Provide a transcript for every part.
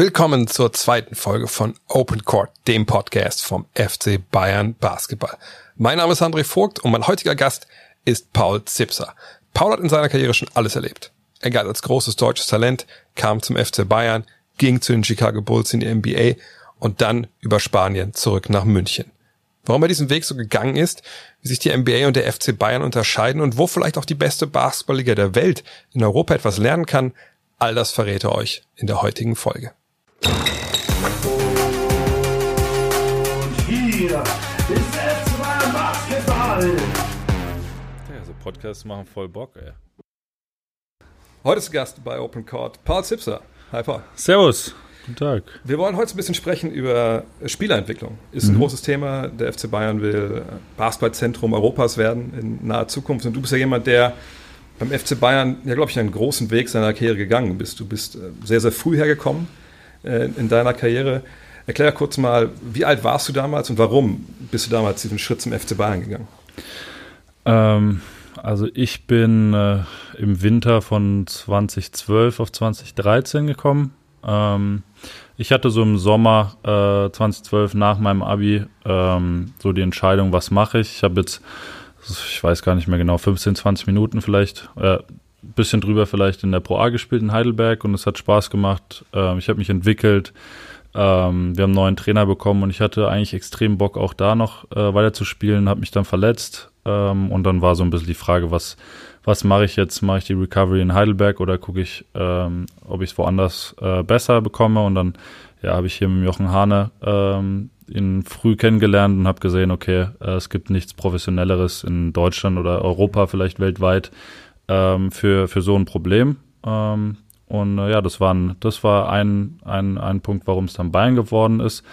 Willkommen zur zweiten Folge von Open Court, dem Podcast vom FC Bayern Basketball. Mein Name ist André Vogt und mein heutiger Gast ist Paul Zipser. Paul hat in seiner Karriere schon alles erlebt. Er galt als großes deutsches Talent, kam zum FC Bayern, ging zu den Chicago Bulls in die NBA und dann über Spanien zurück nach München. Warum er diesen Weg so gegangen ist, wie sich die NBA und der FC Bayern unterscheiden und wo vielleicht auch die beste Basketballliga der Welt in Europa etwas lernen kann, all das verrät er euch in der heutigen Folge. Hier ist S2 Basketball. Ja, so Podcasts machen voll Bock, ey. Heute ist Gast bei Open Court Paul Zipser. Hi Paul. Servus. Guten Tag. Wir wollen heute ein bisschen sprechen über Spielerentwicklung. Ist ein großes Thema. Der FC Bayern will Basketballzentrum Europas werden in naher Zukunft. Und du bist ja jemand, der beim FC Bayern, ja, glaube ich, einen großen Weg seiner Karriere gegangen bist. Du bist äh, sehr, sehr früh hergekommen äh, in deiner Karriere. Erklär kurz mal, wie alt warst du damals und warum bist du damals diesen Schritt zum FC Bayern gegangen? Ähm, also ich bin äh, im Winter von 2012 auf 2013 gekommen. Ähm, ich hatte so im Sommer äh, 2012 nach meinem Abi ähm, so die Entscheidung, was mache ich. Ich habe jetzt, ich weiß gar nicht mehr genau, 15, 20 Minuten vielleicht, äh, bisschen drüber vielleicht in der Pro A gespielt in Heidelberg und es hat Spaß gemacht. Ähm, ich habe mich entwickelt. Ähm, wir haben einen neuen Trainer bekommen und ich hatte eigentlich extrem Bock auch da noch äh, weiter zu spielen, habe mich dann verletzt ähm, und dann war so ein bisschen die Frage, was, was mache ich jetzt? Mache ich die Recovery in Heidelberg oder gucke ich, ähm, ob ich es woanders äh, besser bekomme? Und dann ja, habe ich hier mit Jochen Hane ähm, ihn früh kennengelernt und habe gesehen, okay, äh, es gibt nichts Professionelleres in Deutschland oder Europa, vielleicht weltweit, ähm, für, für so ein Problem. Ähm, und äh, ja, das, waren, das war ein, ein, ein Punkt, warum es dann Bayern geworden ist.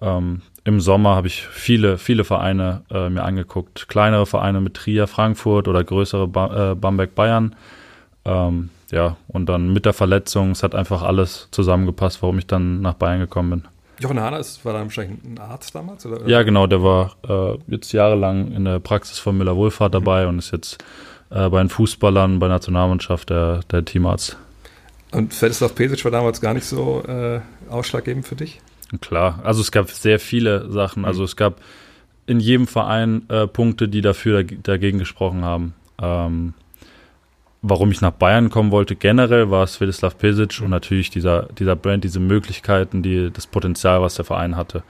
Ähm, Im Sommer habe ich viele, viele Vereine äh, mir angeguckt. Kleinere Vereine mit Trier, Frankfurt oder größere ba äh, Bamberg, Bayern. Ähm, ja, und dann mit der Verletzung, es hat einfach alles zusammengepasst, warum ich dann nach Bayern gekommen bin. Jochen Hahner ist, war da wahrscheinlich ein Arzt damals? Oder? Ja, genau, der war äh, jetzt jahrelang in der Praxis von Müller-Wohlfahrt mhm. dabei und ist jetzt äh, bei den Fußballern, bei der Nationalmannschaft der, der Teamarzt. Und Svetislav Pesic war damals gar nicht so äh, ausschlaggebend für dich? Klar, also es gab sehr viele Sachen. Mhm. Also es gab in jedem Verein äh, Punkte, die dafür dagegen gesprochen haben. Ähm, warum ich nach Bayern kommen wollte, generell war es Svetislav Pesic und natürlich dieser, dieser Brand, diese Möglichkeiten, die, das Potenzial, was der Verein hatte.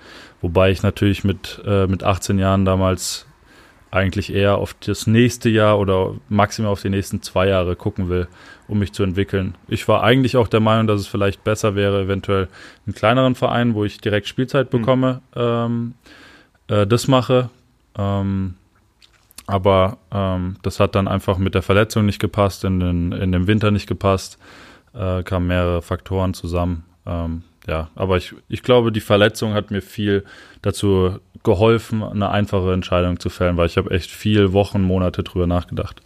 Wobei ich natürlich mit, äh, mit 18 Jahren damals eigentlich eher auf das nächste Jahr oder maximal auf die nächsten zwei Jahre gucken will, um mich zu entwickeln. Ich war eigentlich auch der Meinung, dass es vielleicht besser wäre, eventuell einen kleineren Verein, wo ich direkt Spielzeit mhm. bekomme, mhm. ähm, äh, das mache. Ähm, aber ähm, das hat dann einfach mit der Verletzung nicht gepasst, in, den, in dem Winter nicht gepasst, äh, kamen mehrere Faktoren zusammen. Ähm, ja, aber ich, ich glaube, die Verletzung hat mir viel dazu geholfen, eine einfache Entscheidung zu fällen, weil ich habe echt viel Wochen, Monate drüber nachgedacht.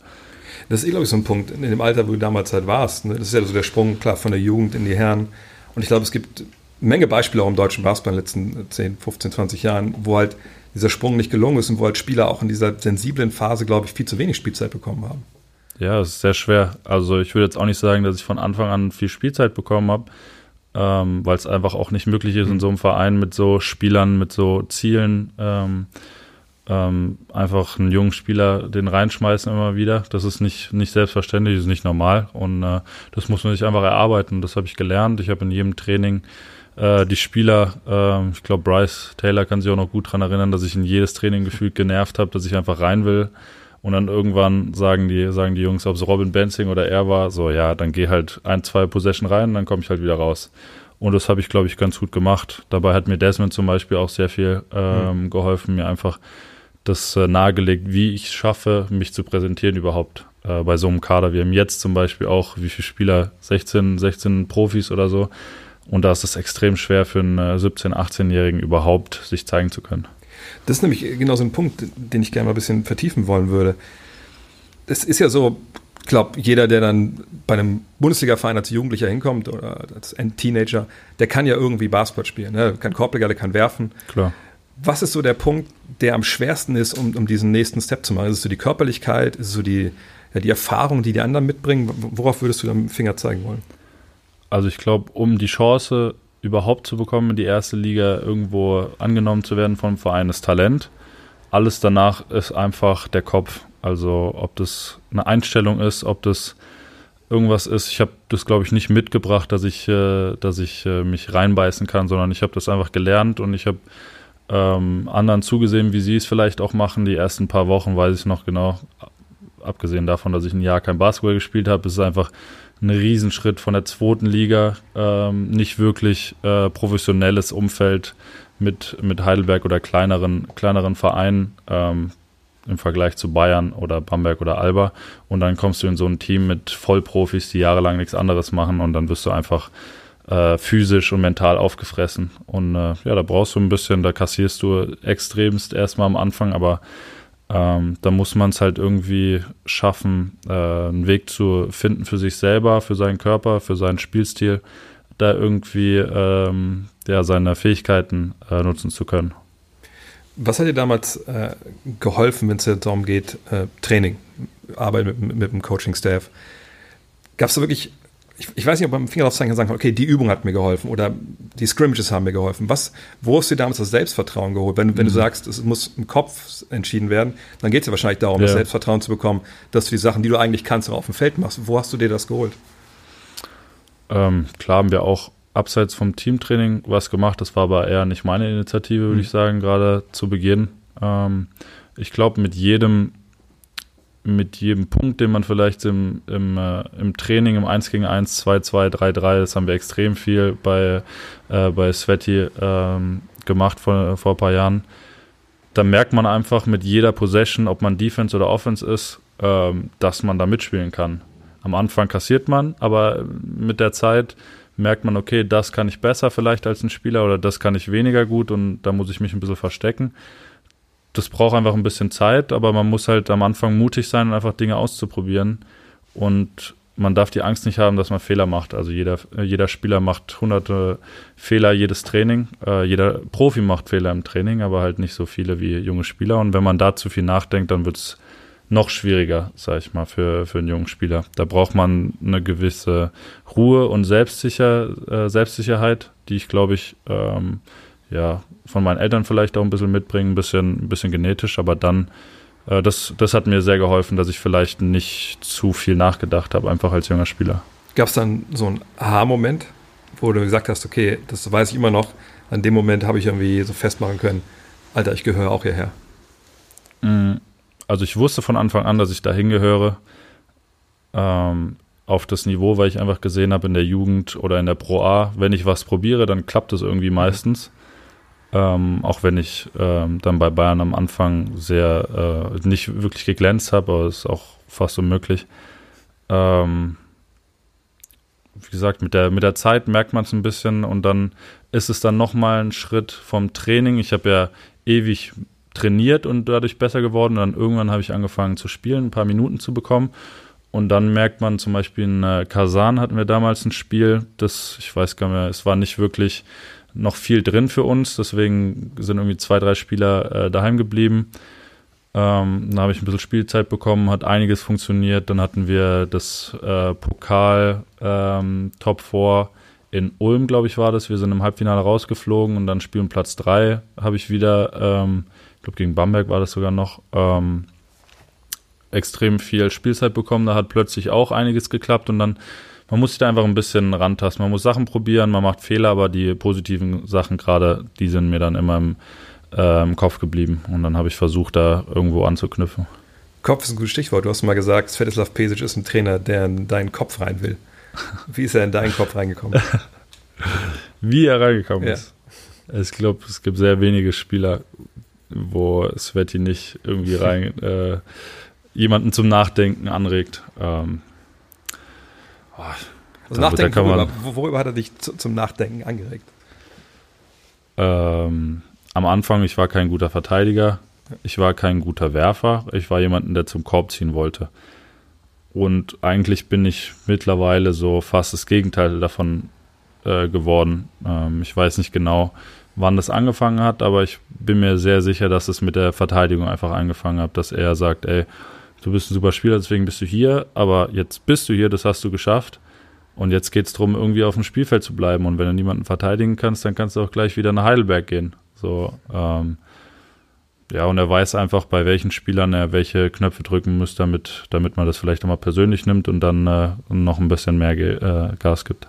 Das ist eh, glaube ich, so ein Punkt in dem Alter, wo du damals halt warst. Ne? Das ist ja so der Sprung, klar, von der Jugend in die Herren. Und ich glaube, es gibt eine Menge Beispiele auch im deutschen Basketball in den letzten 10, 15, 20 Jahren, wo halt dieser Sprung nicht gelungen ist und wo halt Spieler auch in dieser sensiblen Phase, glaube ich, viel zu wenig Spielzeit bekommen haben. Ja, es ist sehr schwer. Also ich würde jetzt auch nicht sagen, dass ich von Anfang an viel Spielzeit bekommen habe ähm, weil es einfach auch nicht möglich ist, in so einem Verein mit so Spielern, mit so Zielen, ähm, ähm, einfach einen jungen Spieler den reinschmeißen immer wieder. Das ist nicht, nicht selbstverständlich, das ist nicht normal und äh, das muss man sich einfach erarbeiten. Das habe ich gelernt. Ich habe in jedem Training äh, die Spieler, äh, ich glaube Bryce Taylor kann sich auch noch gut daran erinnern, dass ich in jedes Training gefühlt genervt habe, dass ich einfach rein will und dann irgendwann sagen die, sagen die Jungs, ob es Robin Benzing oder er war, so, ja, dann geh halt ein, zwei Possession rein, dann komme ich halt wieder raus. Und das habe ich, glaube ich, ganz gut gemacht. Dabei hat mir Desmond zum Beispiel auch sehr viel ähm, mhm. geholfen, mir einfach das äh, nahegelegt, wie ich es schaffe, mich zu präsentieren überhaupt äh, bei so einem Kader. Wir haben jetzt zum Beispiel auch, wie viele Spieler, 16, 16 Profis oder so. Und da ist es extrem schwer für einen äh, 17-, 18-Jährigen überhaupt sich zeigen zu können. Das ist nämlich genau so ein Punkt, den ich gerne mal ein bisschen vertiefen wollen würde. Es ist ja so, ich glaube, jeder, der dann bei einem Bundesliga-Verein als Jugendlicher hinkommt oder als Teenager, der kann ja irgendwie Basketball spielen. Ne? Kann Korbleger, der kann werfen. Klar. Was ist so der Punkt, der am schwersten ist, um, um diesen nächsten Step zu machen? Ist es so die Körperlichkeit? Ist es so die, ja, die Erfahrung, die die anderen mitbringen? Worauf würdest du dem Finger zeigen wollen? Also ich glaube, um die Chance überhaupt zu bekommen, in die erste Liga irgendwo angenommen zu werden vom Verein, ist Talent. Alles danach ist einfach der Kopf. Also ob das eine Einstellung ist, ob das irgendwas ist. Ich habe das, glaube ich, nicht mitgebracht, dass ich, äh, dass ich äh, mich reinbeißen kann, sondern ich habe das einfach gelernt und ich habe ähm, anderen zugesehen, wie sie es vielleicht auch machen. Die ersten paar Wochen weiß ich noch genau. Abgesehen davon, dass ich ein Jahr kein Basketball gespielt habe, ist es einfach ein Riesenschritt von der zweiten Liga, ähm, nicht wirklich äh, professionelles Umfeld mit, mit Heidelberg oder kleineren, kleineren Vereinen ähm, im Vergleich zu Bayern oder Bamberg oder Alba. Und dann kommst du in so ein Team mit Vollprofis, die jahrelang nichts anderes machen und dann wirst du einfach äh, physisch und mental aufgefressen. Und äh, ja, da brauchst du ein bisschen, da kassierst du extremst erstmal am Anfang, aber ähm, da muss man es halt irgendwie schaffen, äh, einen Weg zu finden für sich selber, für seinen Körper, für seinen Spielstil, da irgendwie ähm, ja, seine Fähigkeiten äh, nutzen zu können. Was hat dir damals äh, geholfen, wenn es darum geht, äh, Training, Arbeit mit, mit, mit dem Coaching-Staff? Gab es da wirklich ich, ich, weiß nicht, ob man mit dem Finger zeigen kann, sagen, okay, die Übung hat mir geholfen oder die Scrimmages haben mir geholfen. Was, wo hast du dir damals das Selbstvertrauen geholt? Wenn, wenn mhm. du sagst, es muss im Kopf entschieden werden, dann geht es ja wahrscheinlich darum, ja. das Selbstvertrauen zu bekommen, dass du die Sachen, die du eigentlich kannst, auch auf dem Feld machst. Wo hast du dir das geholt? Ähm, klar haben wir auch abseits vom Teamtraining was gemacht. Das war aber eher nicht meine Initiative, würde mhm. ich sagen, gerade zu Beginn. Ähm, ich glaube, mit jedem mit jedem Punkt, den man vielleicht im, im, äh, im Training im 1 gegen 1, 2, 2, 3, 3, das haben wir extrem viel bei, äh, bei Sveti ähm, gemacht vor, vor ein paar Jahren. Da merkt man einfach mit jeder Possession, ob man Defense oder Offense ist, ähm, dass man da mitspielen kann. Am Anfang kassiert man, aber mit der Zeit merkt man, okay, das kann ich besser vielleicht als ein Spieler oder das kann ich weniger gut und da muss ich mich ein bisschen verstecken das braucht einfach ein bisschen Zeit, aber man muss halt am Anfang mutig sein und einfach Dinge auszuprobieren. Und man darf die Angst nicht haben, dass man Fehler macht. Also jeder, jeder Spieler macht hunderte Fehler jedes Training. Äh, jeder Profi macht Fehler im Training, aber halt nicht so viele wie junge Spieler. Und wenn man da zu viel nachdenkt, dann wird es noch schwieriger, sag ich mal, für, für einen jungen Spieler. Da braucht man eine gewisse Ruhe und Selbstsicher, äh, Selbstsicherheit, die ich, glaube ich, ähm, ja, von meinen Eltern vielleicht auch ein bisschen mitbringen, ein bisschen, ein bisschen genetisch, aber dann, äh, das, das hat mir sehr geholfen, dass ich vielleicht nicht zu viel nachgedacht habe, einfach als junger Spieler. Gab es dann so einen Aha-Moment, wo du gesagt hast, okay, das weiß ich immer noch, an dem Moment habe ich irgendwie so festmachen können, Alter, ich gehöre auch hierher. Mm, also ich wusste von Anfang an, dass ich da hingehöre. Ähm, auf das Niveau, weil ich einfach gesehen habe in der Jugend oder in der Pro A, wenn ich was probiere, dann klappt es irgendwie meistens. Ähm, auch wenn ich ähm, dann bei Bayern am Anfang sehr äh, nicht wirklich geglänzt habe, aber es ist auch fast unmöglich. Ähm, wie gesagt, mit der, mit der Zeit merkt man es ein bisschen und dann ist es dann nochmal ein Schritt vom Training. Ich habe ja ewig trainiert und dadurch besser geworden. Und dann irgendwann habe ich angefangen zu spielen, ein paar Minuten zu bekommen. Und dann merkt man zum Beispiel in äh, Kasan hatten wir damals ein Spiel, das, ich weiß gar nicht mehr, es war nicht wirklich noch viel drin für uns. Deswegen sind irgendwie zwei, drei Spieler äh, daheim geblieben. Ähm, dann habe ich ein bisschen Spielzeit bekommen, hat einiges funktioniert. Dann hatten wir das äh, Pokal ähm, Top 4 in Ulm, glaube ich, war das. Wir sind im Halbfinale rausgeflogen und dann spielen Platz 3 habe ich wieder, ähm, ich glaube gegen Bamberg war das sogar noch, ähm, extrem viel Spielzeit bekommen. Da hat plötzlich auch einiges geklappt und dann man muss sich da einfach ein bisschen rantasten. Man muss Sachen probieren, man macht Fehler, aber die positiven Sachen gerade, die sind mir dann immer im, äh, im Kopf geblieben. Und dann habe ich versucht, da irgendwo anzuknüpfen. Kopf ist ein gutes Stichwort. Du hast mal gesagt, Svetislav Pesic ist ein Trainer, der in deinen Kopf rein will. Wie ist er in deinen Kopf reingekommen? Wie er reingekommen ja. ist. Ich glaube, es gibt sehr wenige Spieler, wo Sveti nicht irgendwie rein äh, jemanden zum Nachdenken anregt. Ähm, Oh, also Nachdenken, worüber, worüber, hat er dich zu, zum Nachdenken angeregt? Ähm, am Anfang, ich war kein guter Verteidiger, ich war kein guter Werfer, ich war jemanden, der zum Korb ziehen wollte. Und eigentlich bin ich mittlerweile so fast das Gegenteil davon äh, geworden. Ähm, ich weiß nicht genau, wann das angefangen hat, aber ich bin mir sehr sicher, dass es mit der Verteidigung einfach angefangen hat, dass er sagt, ey, du bist ein super Spieler, deswegen bist du hier, aber jetzt bist du hier, das hast du geschafft. Und jetzt geht es darum, irgendwie auf dem Spielfeld zu bleiben. Und wenn du niemanden verteidigen kannst, dann kannst du auch gleich wieder nach Heidelberg gehen. So, ähm, ja, und er weiß einfach, bei welchen Spielern er welche Knöpfe drücken muss, damit, damit man das vielleicht nochmal persönlich nimmt und dann äh, noch ein bisschen mehr äh, Gas gibt.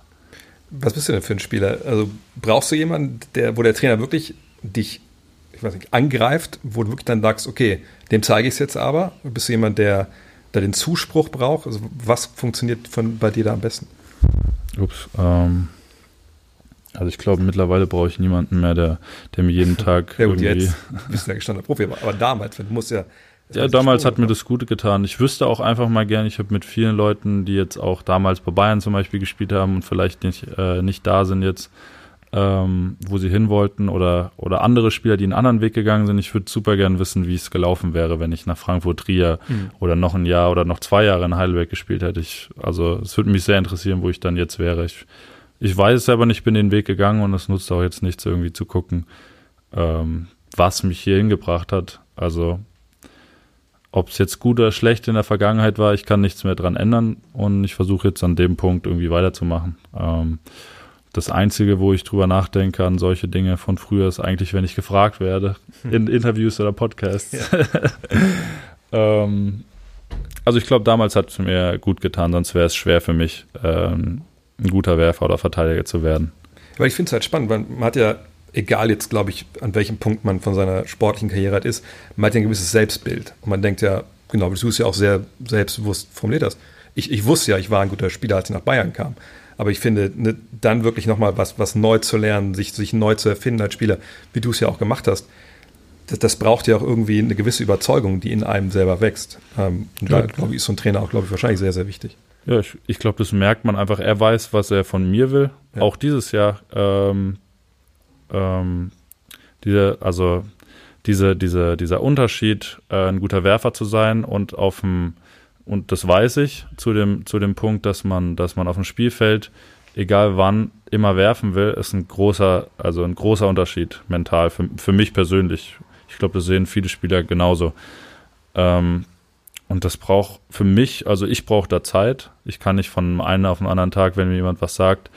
Was bist du denn für ein Spieler? Also brauchst du jemanden, der, wo der Trainer wirklich dich, ich weiß nicht, angreift, wo du wirklich dann sagst, okay, dem zeige ich es jetzt aber? Bist du jemand, der da den Zuspruch braucht? Also was funktioniert von bei dir da am besten? Ups, ähm, also ich glaube, mittlerweile brauche ich niemanden mehr, der, der mir jeden Tag ja, gut, irgendwie... jetzt bist du ja gestandener Profi, aber damals, du musst ja... Ja, damals hat mir das Gute getan. Ich wüsste auch einfach mal gern, ich habe mit vielen Leuten, die jetzt auch damals bei Bayern zum Beispiel gespielt haben und vielleicht nicht, äh, nicht da sind jetzt, ähm, wo sie hin wollten oder, oder andere Spieler, die einen anderen Weg gegangen sind. Ich würde super gern wissen, wie es gelaufen wäre, wenn ich nach Frankfurt Trier mhm. oder noch ein Jahr oder noch zwei Jahre in Heidelberg gespielt hätte. Ich, also es würde mich sehr interessieren, wo ich dann jetzt wäre. Ich ich weiß es selber nicht, bin den Weg gegangen und es nutzt auch jetzt nichts, irgendwie zu gucken, ähm, was mich hier hingebracht hat. Also, ob es jetzt gut oder schlecht in der Vergangenheit war, ich kann nichts mehr dran ändern und ich versuche jetzt an dem Punkt irgendwie weiterzumachen. Ähm, das Einzige, wo ich drüber nachdenke an solche Dinge von früher, ist eigentlich, wenn ich gefragt werde hm. in Interviews oder Podcasts. Ja. ähm, also ich glaube, damals hat es mir gut getan, sonst wäre es schwer für mich, ähm, ein guter Werfer oder Verteidiger zu werden. Weil ich finde es halt spannend, weil man hat ja, egal jetzt, glaube ich, an welchem Punkt man von seiner sportlichen Karriere halt ist, man hat ja ein gewisses Selbstbild. Und man denkt ja, genau, wie du es ja auch sehr selbstbewusst formuliert hast. Ich, ich wusste ja, ich war ein guter Spieler, als ich nach Bayern kam. Aber ich finde, ne, dann wirklich nochmal was, was neu zu lernen, sich, sich neu zu erfinden als Spieler, wie du es ja auch gemacht hast, das, das, braucht ja auch irgendwie eine gewisse Überzeugung, die in einem selber wächst. Ähm, und ja. da, glaube ich, ist so ein Trainer auch, glaube ich, wahrscheinlich sehr, sehr wichtig. Ja, ich, ich glaube, das merkt man einfach. Er weiß, was er von mir will. Ja. Auch dieses Jahr. Ähm, ähm, diese, also diese, diese, dieser Unterschied, äh, ein guter Werfer zu sein und auf dem, und das weiß ich, zu dem, zu dem Punkt, dass man, dass man auf dem Spielfeld, egal wann, immer werfen will, ist ein großer, also ein großer Unterschied mental für, für mich persönlich. Ich glaube, das sehen viele Spieler genauso. Ähm, und das braucht für mich, also ich brauche da Zeit. Ich kann nicht von einem auf den anderen Tag, wenn mir jemand was sagt,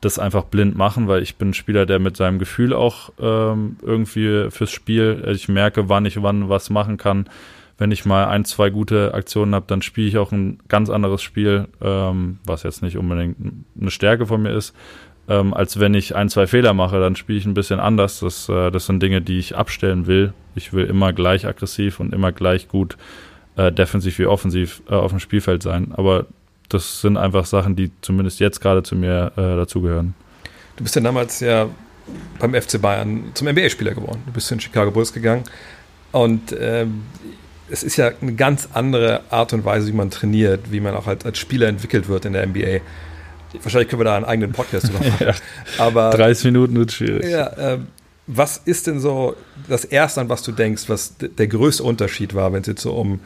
das einfach blind machen, weil ich bin ein Spieler, der mit seinem Gefühl auch ähm, irgendwie fürs Spiel, ich merke, wann ich wann was machen kann. Wenn ich mal ein, zwei gute Aktionen habe, dann spiele ich auch ein ganz anderes Spiel, ähm, was jetzt nicht unbedingt eine Stärke von mir ist, ähm, als wenn ich ein, zwei Fehler mache, dann spiele ich ein bisschen anders. Das, äh, das sind Dinge, die ich abstellen will. Ich will immer gleich aggressiv und immer gleich gut äh, defensiv wie offensiv äh, auf dem Spielfeld sein. Aber das sind einfach Sachen, die zumindest jetzt gerade zu mir äh, dazugehören. Du bist ja damals ja beim FC Bayern zum NBA-Spieler geworden. Du bist in Chicago Bulls gegangen. Und ähm, es ist ja eine ganz andere Art und Weise, wie man trainiert, wie man auch als, als Spieler entwickelt wird in der NBA. Wahrscheinlich können wir da einen eigenen Podcast drüber machen. ja, Aber 30 Minuten wird schwierig. Ja, äh, was ist denn so das Erste, an was du denkst, was der größte Unterschied war, wenn es jetzt so um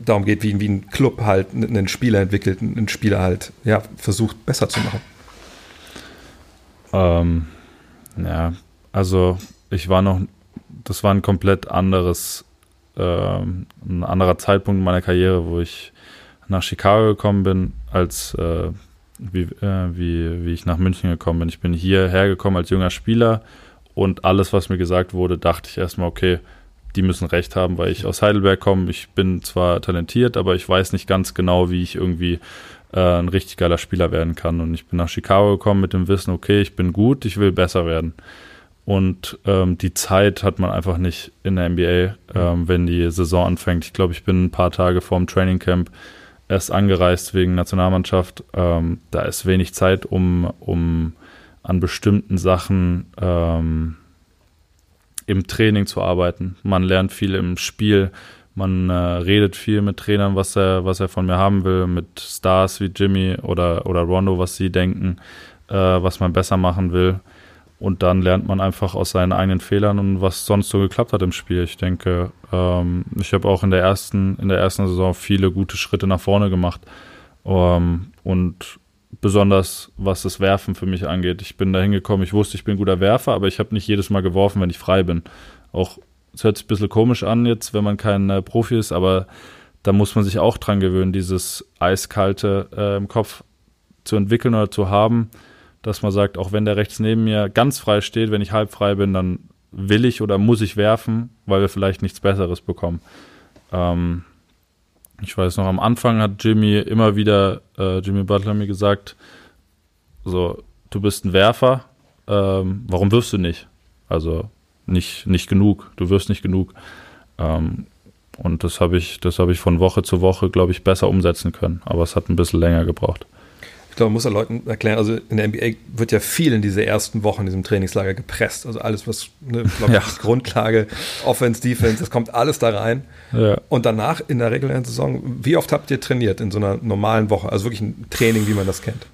darum geht, wie, wie ein Club halt einen Spieler entwickelt, einen Spieler halt ja, versucht besser zu machen. Ähm, ja, also ich war noch, das war ein komplett anderes, ähm, ein anderer Zeitpunkt in meiner Karriere, wo ich nach Chicago gekommen bin, als äh, wie, äh, wie, wie ich nach München gekommen bin. Ich bin hierher gekommen als junger Spieler und alles, was mir gesagt wurde, dachte ich erstmal, okay, die müssen recht haben, weil ich aus Heidelberg komme. Ich bin zwar talentiert, aber ich weiß nicht ganz genau, wie ich irgendwie äh, ein richtig geiler Spieler werden kann. Und ich bin nach Chicago gekommen mit dem Wissen, okay, ich bin gut, ich will besser werden. Und ähm, die Zeit hat man einfach nicht in der NBA, ähm, wenn die Saison anfängt. Ich glaube, ich bin ein paar Tage vorm Training Camp erst angereist wegen Nationalmannschaft. Ähm, da ist wenig Zeit, um, um an bestimmten Sachen ähm, im Training zu arbeiten. Man lernt viel im Spiel, man äh, redet viel mit Trainern, was er, was er von mir haben will, mit Stars wie Jimmy oder, oder Rondo, was sie denken, äh, was man besser machen will. Und dann lernt man einfach aus seinen eigenen Fehlern und was sonst so geklappt hat im Spiel. Ich denke, ähm, ich habe auch in der ersten, in der ersten Saison viele gute Schritte nach vorne gemacht. Ähm, und besonders was das Werfen für mich angeht. Ich bin da hingekommen, ich wusste, ich bin ein guter Werfer, aber ich habe nicht jedes Mal geworfen, wenn ich frei bin. Auch, es hört sich ein bisschen komisch an jetzt, wenn man kein äh, Profi ist, aber da muss man sich auch dran gewöhnen, dieses eiskalte äh, im Kopf zu entwickeln oder zu haben, dass man sagt, auch wenn der rechts neben mir ganz frei steht, wenn ich halb frei bin, dann will ich oder muss ich werfen, weil wir vielleicht nichts Besseres bekommen. Ähm, ich weiß noch, am Anfang hat Jimmy immer wieder, äh, Jimmy Butler mir gesagt, so, du bist ein Werfer, ähm, warum wirfst du nicht? Also nicht, nicht genug, du wirst nicht genug. Ähm, und das habe ich, das habe ich von Woche zu Woche, glaube ich, besser umsetzen können. Aber es hat ein bisschen länger gebraucht. Ich glaube, man muss ja Leuten erklären, also in der NBA wird ja viel in diese ersten Wochen in diesem Trainingslager gepresst. Also alles, was, ne, glaube Ja. ich, Grundlage, Offense, Defense, das kommt alles da rein. Ja. Und danach in der regulären Saison, wie oft habt ihr trainiert in so einer normalen Woche? Also wirklich ein Training, wie man das kennt.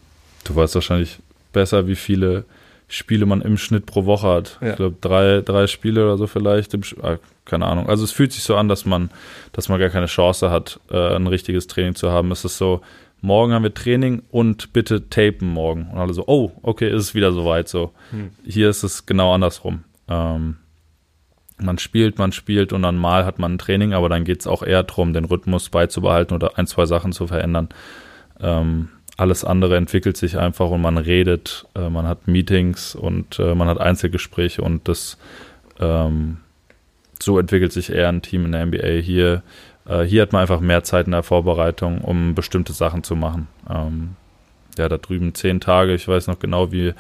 Du weißt wahrscheinlich besser, wie viele Spiele man im Schnitt pro Woche hat. Ja. Ich glaube, drei, drei Spiele oder so vielleicht. Im, ah, keine Ahnung. Also es fühlt sich so an, dass man, dass man gar keine Chance hat, äh, ein richtiges Training zu haben. Es ist so, morgen haben wir Training und bitte tapen morgen. Und alle so, oh, okay, ist es wieder soweit so. Hier ist es genau andersrum. Ähm, man spielt, man spielt und dann mal hat man ein Training, aber dann geht es auch eher darum, den Rhythmus beizubehalten oder ein, zwei Sachen zu verändern. Ähm, alles andere entwickelt sich einfach und man redet, äh, man hat Meetings und äh, man hat Einzelgespräche und das ähm, so entwickelt sich eher ein Team in der NBA. Hier, äh, hier hat man einfach mehr Zeit in der Vorbereitung, um bestimmte Sachen zu machen. Ähm, ja, da drüben zehn Tage, ich weiß noch genau, wie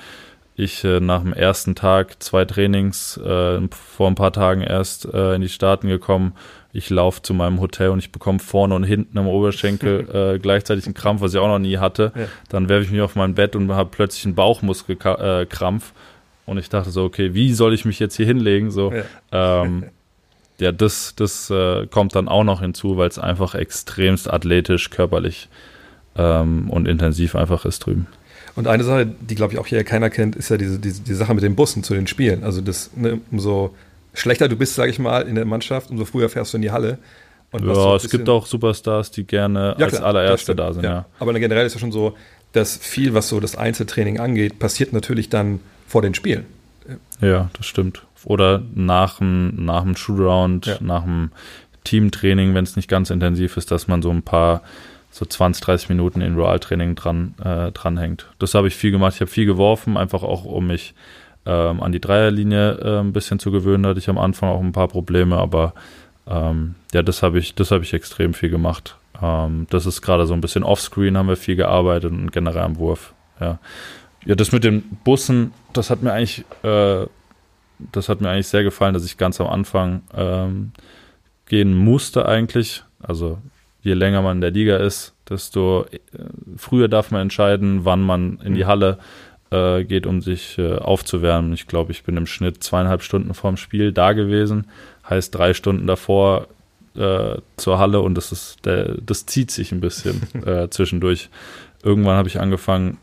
ich äh, nach dem ersten Tag zwei Trainings äh, vor ein paar Tagen erst äh, in die Staaten gekommen. Ich laufe zu meinem Hotel und ich bekomme vorne und hinten am Oberschenkel äh, gleichzeitig einen Krampf, was ich auch noch nie hatte. Ja. Dann werfe ich mich auf mein Bett und habe plötzlich einen Bauchmuskelkrampf. Äh, und ich dachte so, okay, wie soll ich mich jetzt hier hinlegen? So, Ja. ähm, ja, das, das äh, kommt dann auch noch hinzu, weil es einfach extremst athletisch, körperlich ähm, und intensiv einfach ist drüben. Und eine Sache, die glaube ich auch hier keiner kennt, ist ja diese, diese die Sache mit den Bussen zu den Spielen. Also das, ne, umso schlechter du bist, sage ich mal, in der Mannschaft, umso früher fährst du in die Halle. Und so Ja, ein es gibt auch Superstars, die gerne Ja, als klar, allererste da sind, ja. Aber generell ist ja schon so, dass viel, was so das Einzeltraining angeht, passiert natürlich dann vor den Spielen. Ja, das stimmt. Oder nach dem, nach dem Shootaround, Ja. nach dem Teamtraining, wenn es nicht ganz intensiv ist, dass man so ein paar, so 20, 30 Minuten in Realtraining dran, äh, dranhängt. Das habe ich viel gemacht. Ich habe viel geworfen, einfach auch, um mich ähm, an die Dreierlinie äh, ein bisschen zu gewöhnen. Da hatte ich am Anfang auch ein paar Probleme, aber ähm, ja, das habe ich, das habe ich extrem viel gemacht. Ähm, das ist gerade so ein bisschen offscreen, haben wir viel gearbeitet und generell am Wurf. Ja. Ja, das mit den Bussen, das hat mir eigentlich, äh, das hat mir eigentlich sehr gefallen, dass ich ganz am Anfang ähm, gehen musste eigentlich. Also je länger man in der Liga ist, desto äh, früher darf man entscheiden, wann man in die Halle äh, geht, um sich äh, aufzuwärmen. Ich glaube, ich bin im Schnitt zweieinhalb Stunden vorm Spiel da gewesen, heißt drei Stunden davor äh, zur Halle und das ist, der, das zieht sich ein bisschen äh, zwischendurch. Irgendwann habe ich angefangen,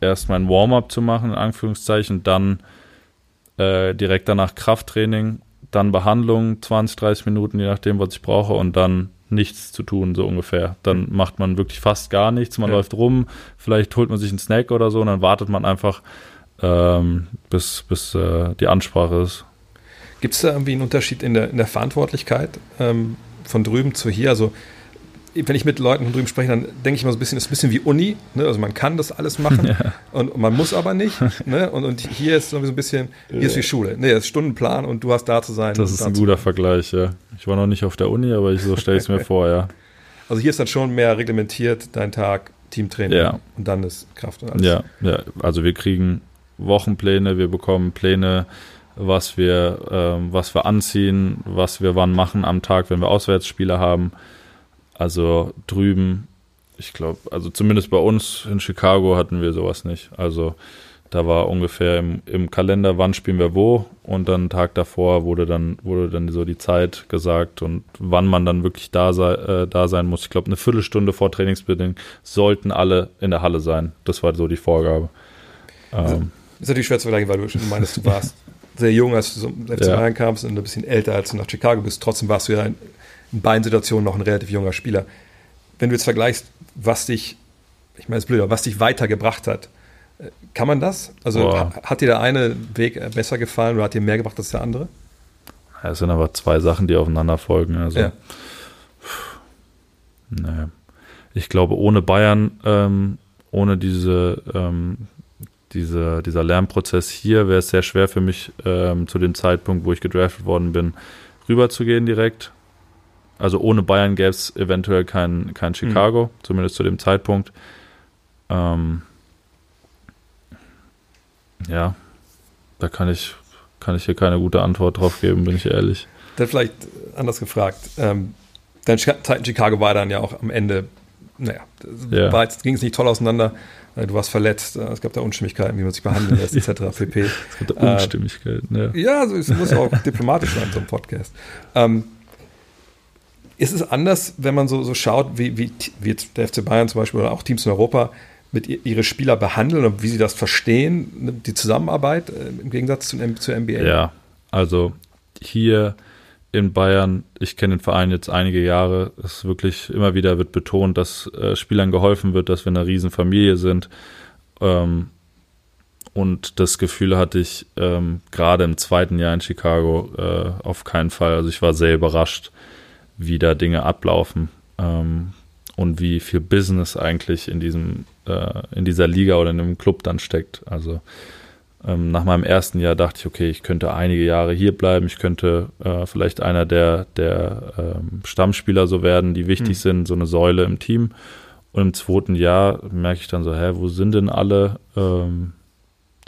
erst mein Warm-up zu machen, in Anführungszeichen, dann äh, direkt danach Krafttraining, dann Behandlung, 20, 30 Minuten, je nachdem, was ich brauche, und dann nichts zu tun, so ungefähr. Dann macht man wirklich fast gar nichts, man Ja. läuft rum, vielleicht holt man sich einen Snack oder so und dann wartet man einfach, ähm, bis, bis äh, die Ansprache ist. Gibt es da irgendwie einen Unterschied in der, in der Verantwortlichkeit ähm, von drüben zu hier? Also, wenn ich mit Leuten von drüben spreche, dann denke ich immer so ein bisschen, es ist ein bisschen wie Uni. Ne? Also, man kann das alles machen und man muss aber nicht. Ne? Und, und hier ist so ein bisschen, hier ist wie Schule. Ne, das ist Stundenplan und du hast da zu sein. Das ist da ein guter Vergleich, ja. Ich war noch nicht auf der Uni, aber ich, so stelle ich es mir vor, ja. Also, hier ist dann schon mehr reglementiert, dein Tag, Teamtraining Ja. und dann ist Kraft und alles. Ja, ja, also wir kriegen Wochenpläne, wir bekommen Pläne, was wir, ähm, was wir anziehen, was wir wann machen am Tag, wenn wir Auswärtsspiele haben. Also drüben, ich glaube, also zumindest bei uns in Chicago hatten wir sowas nicht. Also da war ungefähr im, im Kalender, wann spielen wir wo und dann einen Tag davor wurde dann, wurde dann so die Zeit gesagt und wann man dann wirklich da, sei, äh, da sein muss. Ich glaube, eine Viertelstunde vor Trainingsbedingung sollten alle in der Halle sein. Das war so die Vorgabe. Ähm, Ist natürlich schwer zu vergleichen, weil du schon meinst, du warst sehr jung, als du im FC. Bayern kamst und ein bisschen älter, als du nach Chicago bist. Trotzdem warst du ja in, in beiden Situationen noch ein relativ junger Spieler. Wenn du jetzt vergleichst, was dich, ich meine, es ist blöd, aber was dich weitergebracht hat, äh, kann man das? Also ha- hat dir der eine Weg äh, besser gefallen oder hat dir mehr gebracht als der andere? Ja, Es sind aber zwei Sachen, die aufeinander folgen. Also, Ja. nee. Ich glaube, ohne Bayern ähm, ohne diese, ähm, diese, dieser Lernprozess hier wäre es sehr schwer für mich, ähm, zu dem Zeitpunkt, wo ich gedraftet worden bin, rüberzugehen direkt. Also ohne Bayern gäbe es eventuell kein, kein Chicago, mhm. zumindest zu dem Zeitpunkt. Ähm, ja, da kann ich, kann ich hier keine gute Antwort drauf geben, bin ich ehrlich. Dann vielleicht anders gefragt. Ähm, deine Zeit in Chicago war dann ja auch am Ende, naja, ja. ging es nicht toll auseinander. Äh, du warst verletzt, äh, es gab da Unstimmigkeiten, wie man sich behandeln lässt, etc. pp. Es gibt da Unstimmigkeiten, äh, ja. Ja, also es muss auch diplomatisch sein, so ein Podcast. Ähm, ist es anders, wenn man so, so schaut, wie, wie, wie der FC Bayern zum Beispiel oder auch Teams in Europa mit ihre Spieler behandeln und wie sie das verstehen, ne, die Zusammenarbeit äh, im Gegensatz zu, zur NBA? Ja, also hier in Bayern, ich kenne den Verein jetzt einige Jahre, es wirklich immer wieder wird betont, dass äh, Spielern geholfen wird, dass wir eine Riesenfamilie sind. Ähm, und das Gefühl hatte ich ähm, gerade im zweiten Jahr in Chicago äh, auf keinen Fall. Also ich war sehr überrascht, wie da Dinge ablaufen ähm, und wie viel Business eigentlich in diesem äh, in dieser Liga oder in dem Club dann steckt. Also ähm, nach meinem ersten Jahr dachte ich, okay, ich könnte einige Jahre hier bleiben, ich könnte äh, vielleicht einer der, der ähm, Stammspieler so werden, die wichtig mhm. sind, so eine Säule im Team. Und im zweiten Jahr merke ich dann so, hä, wo sind denn alle? Ähm,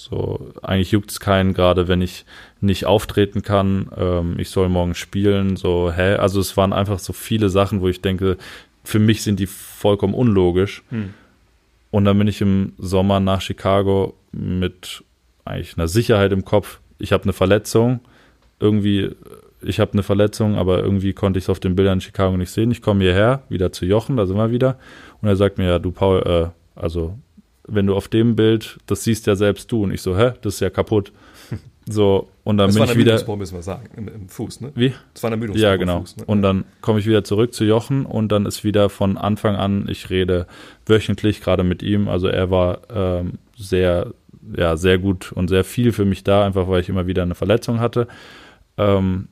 so, eigentlich juckt es keinen, gerade wenn ich nicht auftreten kann. Ähm, ich soll morgen spielen. So, hä? Also es waren einfach so viele Sachen, wo ich denke, für mich sind die vollkommen unlogisch. Hm. Und dann bin ich im Sommer nach Chicago mit eigentlich einer Sicherheit im Kopf. Ich habe eine Verletzung. Irgendwie, ich habe eine Verletzung, aber irgendwie konnte ich es auf den Bildern in Chicago nicht sehen. Ich komme hierher, wieder zu Jochen, da sind wir wieder. Und er sagt mir, ja, du Paul, äh, also wenn du auf dem Bild, das siehst ja selbst du. Und ich so, hä, das ist ja kaputt. So, und dann das bin ich wieder. Das war müssen wir sagen, im, im, Fuß, ne? Wie? Das war eine Ermüdungsprobe Ja, genau. Fuß, ne? Und dann komme ich wieder zurück zu Jochen und dann ist wieder von Anfang an, ich rede wöchentlich gerade mit ihm. Also er war ähm, sehr, ja, sehr gut und sehr viel für mich da, einfach weil ich immer wieder eine Verletzung hatte. Ähm,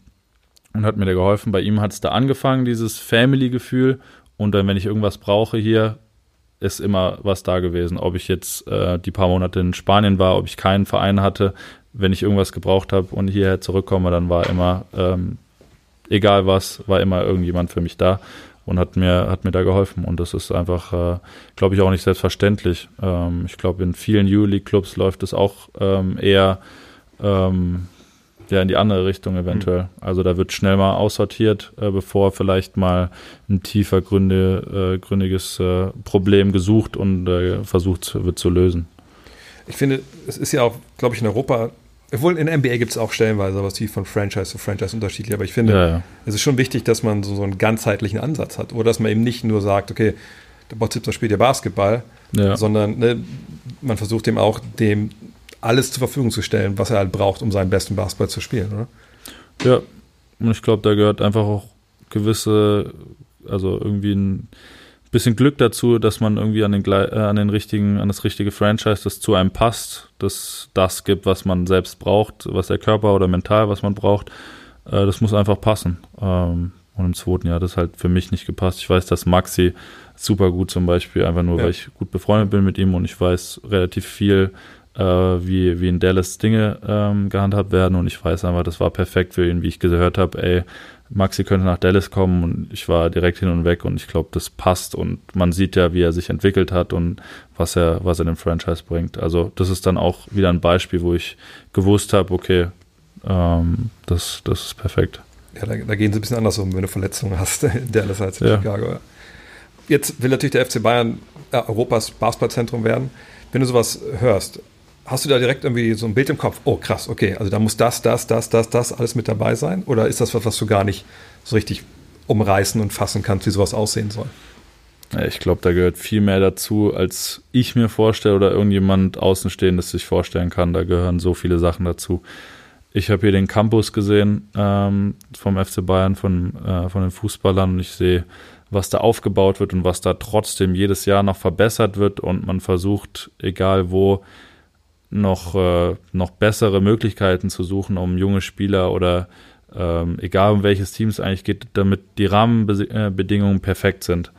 und hat mir da geholfen. Bei ihm hat es da angefangen, dieses Family-Gefühl. Und dann, wenn ich irgendwas brauche hier, ist immer was da gewesen. Ob ich jetzt äh, die paar Monate in Spanien war, ob ich keinen Verein hatte, wenn ich irgendwas gebraucht habe und hierher zurückkomme, dann war immer, ähm, egal was, war immer irgendjemand für mich da und hat mir, hat mir da geholfen. Und das ist einfach, äh, glaube ich, auch nicht selbstverständlich. Ähm, ich glaube, in vielen U-League-Clubs läuft es auch ähm, eher ähm, ja, in die andere Richtung eventuell. Mhm. Also da wird schnell mal aussortiert, äh, bevor vielleicht mal ein tiefer Gründe, äh, gründiges äh, Problem gesucht und äh, versucht wird zu lösen. Ich finde, es ist ja auch, glaube ich, in Europa obwohl in NBA gibt es auch stellenweise was wie von Franchise zu Franchise unterschiedlich, aber ich finde, ja, ja. es ist schon wichtig, dass man so, so, einen ganzheitlichen Ansatz hat. Oder dass man eben nicht nur sagt, okay, der Botzipser spielt ja Basketball, ja. sondern ne, man versucht dem auch dem alles zur Verfügung zu stellen, was er halt braucht, um seinen besten Basketball zu spielen, oder? Ja, und ich glaube, da gehört einfach auch gewisse, also irgendwie ein bisschen Glück dazu, dass man irgendwie an den, äh, an den richtigen, an das richtige Franchise, das zu einem passt, das das gibt, was man selbst braucht, was der Körper oder mental, was man braucht. Äh, das muss einfach passen. Ähm, und im zweiten Jahr hat das halt für mich nicht gepasst. Ich weiß, dass Maxi super gut zum Beispiel, einfach nur, ja. weil ich gut befreundet bin mit ihm und ich weiß relativ viel, äh, wie, wie in Dallas Dinge ähm, gehandhabt werden und ich weiß einfach, das war perfekt für ihn, wie ich gehört habe, ey, Maxi könnte nach Dallas kommen und ich war direkt hin und weg und ich glaube, das passt und man sieht ja, wie er sich entwickelt hat und was er, was er dem Franchise bringt. Also das ist dann auch wieder ein Beispiel, wo ich gewusst habe, okay, ähm, das, das ist perfekt. Ja, da, da, gehen sie ein bisschen anders um, wenn du Verletzungen hast in Dallas als in ja. Chicago. Jetzt will natürlich der FC Bayern äh, Europas Basketballzentrum werden. Wenn du sowas hörst, Hast du da direkt irgendwie so ein Bild im Kopf? Oh, krass, okay, also da muss das, das, das, das, das alles mit dabei sein? Oder ist das was, was du gar nicht so richtig umreißen und fassen kannst, wie sowas aussehen soll? Ich glaube, da gehört viel mehr dazu, als ich mir vorstelle oder irgendjemand Außenstehendes sich vorstellen kann. Da gehören so viele Sachen dazu. Ich habe hier den Campus gesehen ähm, vom FC Bayern, von, äh, von den Fußballern und ich sehe, was da aufgebaut wird und was da trotzdem jedes Jahr noch verbessert wird und man versucht, egal wo, noch, äh, noch bessere Möglichkeiten zu suchen, um junge Spieler oder ähm, egal um welches Team es eigentlich geht, damit die Rahmenbedingungen perfekt sind.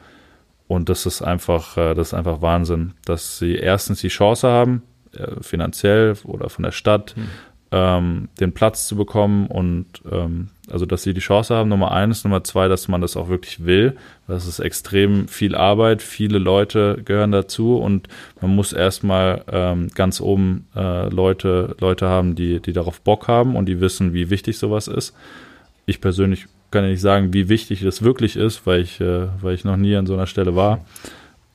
und das ist einfach, äh, das ist einfach Wahnsinn, dass sie erstens die Chance haben, äh, finanziell oder von der Stadt, hm. Ähm, den Platz zu bekommen und ähm, also, dass sie die Chance haben, Nummer eins, Nummer zwei, dass man das auch wirklich will. Das ist extrem viel Arbeit, viele Leute gehören dazu und man muss erstmal ähm, ganz oben äh, Leute, Leute haben, die, die darauf Bock haben und die wissen, wie wichtig sowas ist. Ich persönlich kann ja nicht sagen, wie wichtig das wirklich ist, weil ich, äh, weil ich noch nie an so einer Stelle war.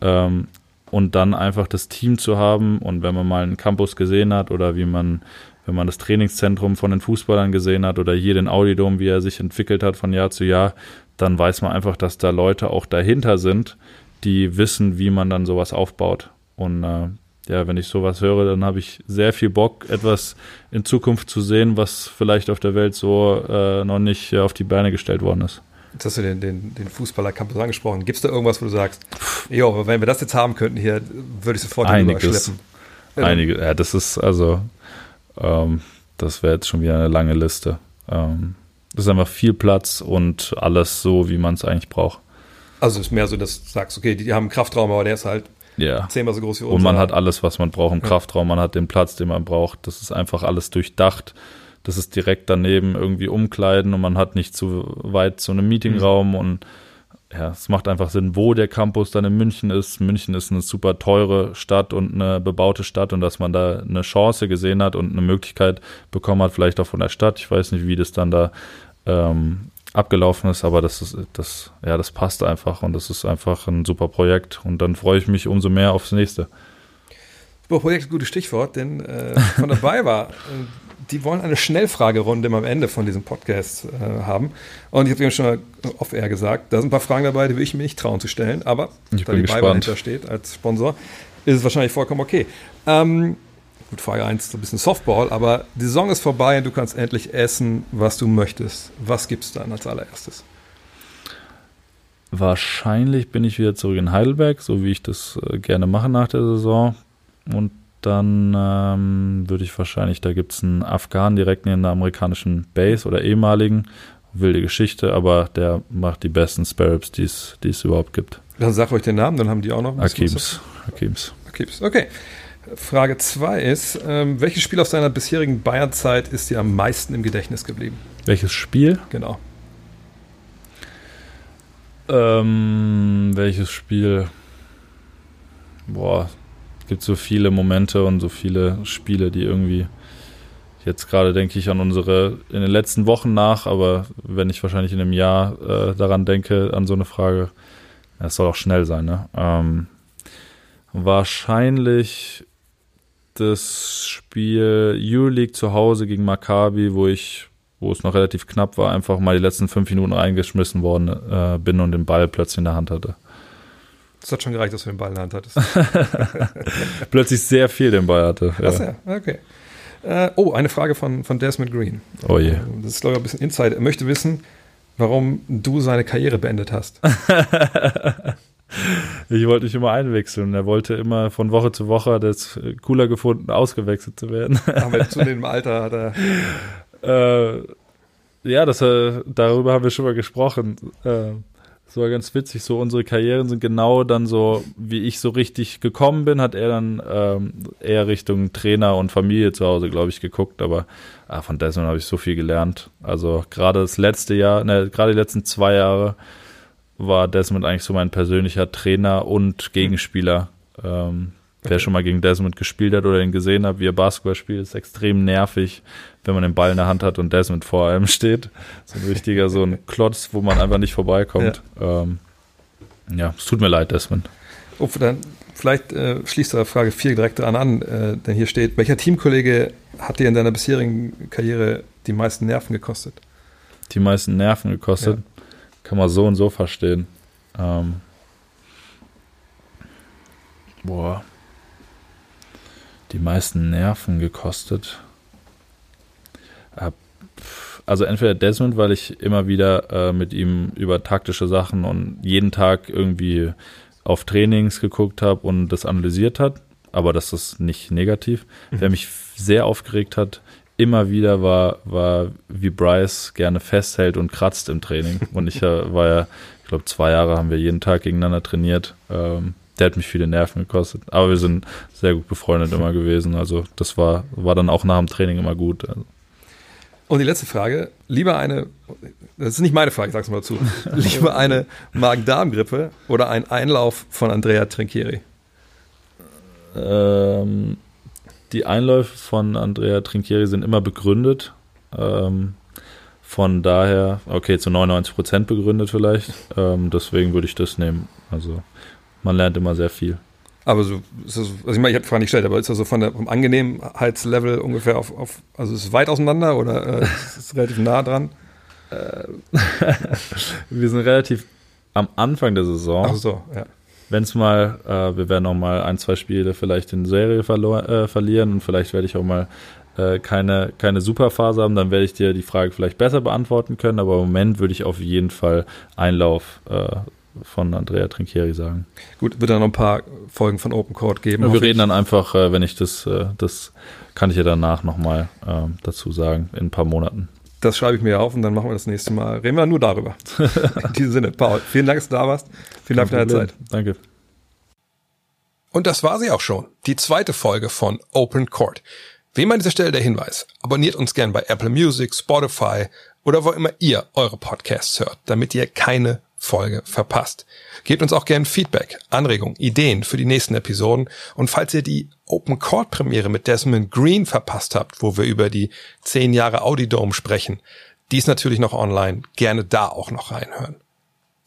Ähm, und dann einfach das Team zu haben und wenn man mal einen Campus gesehen hat oder wie man wenn man das Trainingszentrum von den Fußballern gesehen hat oder hier den Audidom, wie er sich entwickelt hat von Jahr zu Jahr, dann weiß man einfach, dass da Leute auch dahinter sind, die wissen, wie man dann sowas aufbaut. Und äh, ja, wenn ich sowas höre, dann habe ich sehr viel Bock, etwas in Zukunft zu sehen, was vielleicht auf der Welt so äh, noch nicht äh, auf die Beine gestellt worden ist. Jetzt hast du den, den, den Fußballer-Campus angesprochen. Gibt es da irgendwas, wo du sagst, jo, wenn wir das jetzt haben könnten hier, würde ich sofort Einiges. schleppen? Einige, ja, das ist also ähm, das wäre jetzt schon wieder eine lange Liste. Ähm, das ist einfach viel Platz und alles so, wie man es eigentlich braucht. Also es ist mehr so, dass du sagst, okay, die haben einen Kraftraum, aber der ist halt ja. zehnmal so groß wie uns. Und man hat alles, was man braucht im ja. Kraftraum, man hat den Platz, den man braucht. Das ist einfach alles durchdacht. Das ist direkt daneben irgendwie umkleiden und man hat nicht zu weit zu einem Meetingraum mhm. und ja, es macht einfach Sinn, wo der Campus dann in München ist. München ist eine super teure Stadt und eine bebaute Stadt und dass man da eine Chance gesehen hat und eine Möglichkeit bekommen hat, vielleicht auch von der Stadt. Ich weiß nicht, wie das dann da ähm, abgelaufen ist, aber das ist, das, ja, das passt einfach und das ist einfach ein super Projekt und dann freue ich mich umso mehr aufs nächste. Projekt, gutes Stichwort, denn äh, von dabei war äh, die wollen eine Schnellfragerunde am Ende von diesem Podcast äh, haben. Und ich habe eben schon off-air gesagt, da sind ein paar Fragen dabei, die will ich mir nicht trauen zu stellen, aber ich da die Bayer dahinter steht als Sponsor, ist es wahrscheinlich vollkommen okay. Ähm, gut, Frage 1, so ein bisschen Softball, aber die Saison ist vorbei und du kannst endlich essen, was du möchtest. Was gibt es dann als allererstes? Wahrscheinlich bin ich wieder zurück in Heidelberg, so wie ich das äh, gerne mache nach der Saison. Und dann ähm, würde ich wahrscheinlich, da gibt es einen Afghan direkt neben der amerikanischen Base oder ehemaligen. Wilde Geschichte, aber der macht die besten Sparrows, die es überhaupt gibt. Dann sag euch den Namen, dann haben die auch noch. Akims. Akims. Akims, okay. Frage 2 ist, ähm, welches Spiel aus deiner bisherigen Bayern-Zeit ist dir am meisten im Gedächtnis geblieben? Welches Spiel? Genau. Ähm, welches Spiel? Boah, gibt so viele Momente und so viele Spiele, die irgendwie jetzt gerade denke ich an unsere in den letzten Wochen nach, aber wenn ich wahrscheinlich in einem Jahr äh, daran denke, an so eine Frage, es soll auch schnell sein, ne? Ähm, wahrscheinlich das Spiel Euroleague zu Hause gegen Maccabi, wo ich, wo es noch relativ knapp war, einfach mal die letzten fünf Minuten reingeschmissen worden äh, bin und den Ball plötzlich in der Hand hatte. Das hat schon gereicht, dass du den Ball in der Hand hattest. Plötzlich sehr viel den Ball hatte. Ja. Ach ja, okay. Äh, oh, eine Frage von, von Desmond Green. Oh je. Das ist, glaube ich, ein bisschen Insight. Er möchte wissen, warum du seine Karriere beendet hast. ich wollte mich immer einwechseln. Er wollte immer von Woche zu Woche das cooler gefunden, ausgewechselt zu werden. Aber zu dem Alter hat er. Äh, ja, das, äh, darüber haben wir schon mal gesprochen. Äh, das war ganz witzig. So, unsere Karrieren sind genau dann so, wie ich so richtig gekommen bin, hat er dann ähm, eher Richtung Trainer und Familie zu Hause, glaube ich, geguckt. Aber ah, von Desmond habe ich so viel gelernt. Also gerade das letzte Jahr, ne, gerade die letzten zwei Jahre war Desmond eigentlich so mein persönlicher Trainer und Gegenspieler. Ähm, Wer schon mal gegen Desmond gespielt hat oder ihn gesehen hat, wie er Basketball spielt, ist extrem nervig, wenn man den Ball in der Hand hat und Desmond vor einem steht. So ein richtiger, so ein Klotz, wo man einfach nicht vorbeikommt. Ja, ähm, ja es tut mir leid, Desmond. Oh, dann vielleicht äh, schließt da Frage 4 direkt dran an, äh, denn hier steht, welcher Teamkollege hat dir in deiner bisherigen Karriere die meisten Nerven gekostet? Die meisten Nerven gekostet? Ja. Kann man so und so verstehen. Ähm, boah die meisten Nerven gekostet? Also entweder Desmond, weil ich immer wieder äh, mit ihm über taktische Sachen und jeden Tag irgendwie auf Trainings geguckt habe und das analysiert hat, aber das ist nicht negativ. Mhm. Wer mich sehr aufgeregt hat, immer wieder war, war, wie Bryce gerne festhält und kratzt im Training. Und ich äh, war ja ich glaube, zwei Jahre haben wir jeden Tag gegeneinander trainiert. Ähm, der hat mich viele Nerven gekostet. Aber wir sind sehr gut befreundet immer gewesen. Also das war, war dann auch nach dem Training immer gut. Also. Und die letzte Frage, lieber eine, das ist nicht meine Frage, sag's mal dazu, lieber eine Magen-Darm-Grippe oder ein Einlauf von Andrea Trinchieri? Ähm, die Einläufe von Andrea Trinchieri sind immer begründet. Ähm, von daher, okay, zu 99 Prozent begründet vielleicht. Ähm, deswegen würde ich das nehmen. Also man lernt immer sehr viel. Aber so, also ich meine, ich habe die Frage nicht gestellt, aber ist das so von der, vom Angenehmheitslevel ungefähr auf, auf also ist es weit auseinander oder äh, ist es relativ nah dran? wir sind relativ am Anfang der Saison. Ach so, ja. Wenn es mal, äh, wir werden noch mal ein, zwei Spiele vielleicht in Serie äh, verlieren und vielleicht werde ich auch mal äh, keine, keine Superphase haben, dann werde ich dir die Frage vielleicht besser beantworten können, aber im Moment würde ich auf jeden Fall Einlauf äh, von Andrea Trinchieri sagen. Gut, wird dann noch ein paar Folgen von Open Court geben. Ja, wir reden ich. dann einfach, äh, wenn ich das, äh, das kann ich ja danach nochmal äh, dazu sagen, in ein paar Monaten. Das schreibe ich mir auf und dann machen wir das nächste Mal. Reden wir nur darüber. in diesem Sinne, Paul, vielen Dank, dass du da warst. Vielen Dank für deine Zeit. Danke. Und das war sie auch schon. Die zweite Folge von Open Court. Wem an dieser Stelle der Hinweis? Abonniert uns gern bei Apple Music, Spotify oder wo immer ihr eure Podcasts hört, damit ihr keine Folge verpasst. Gebt uns auch gern Feedback, Anregungen, Ideen für die nächsten Episoden und falls ihr die Open Court Premiere mit Desmond Green verpasst habt, wo wir über die 10 Jahre Audi Dome sprechen, die ist natürlich noch online, gerne da auch noch reinhören.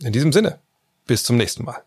In diesem Sinne, bis zum nächsten Mal.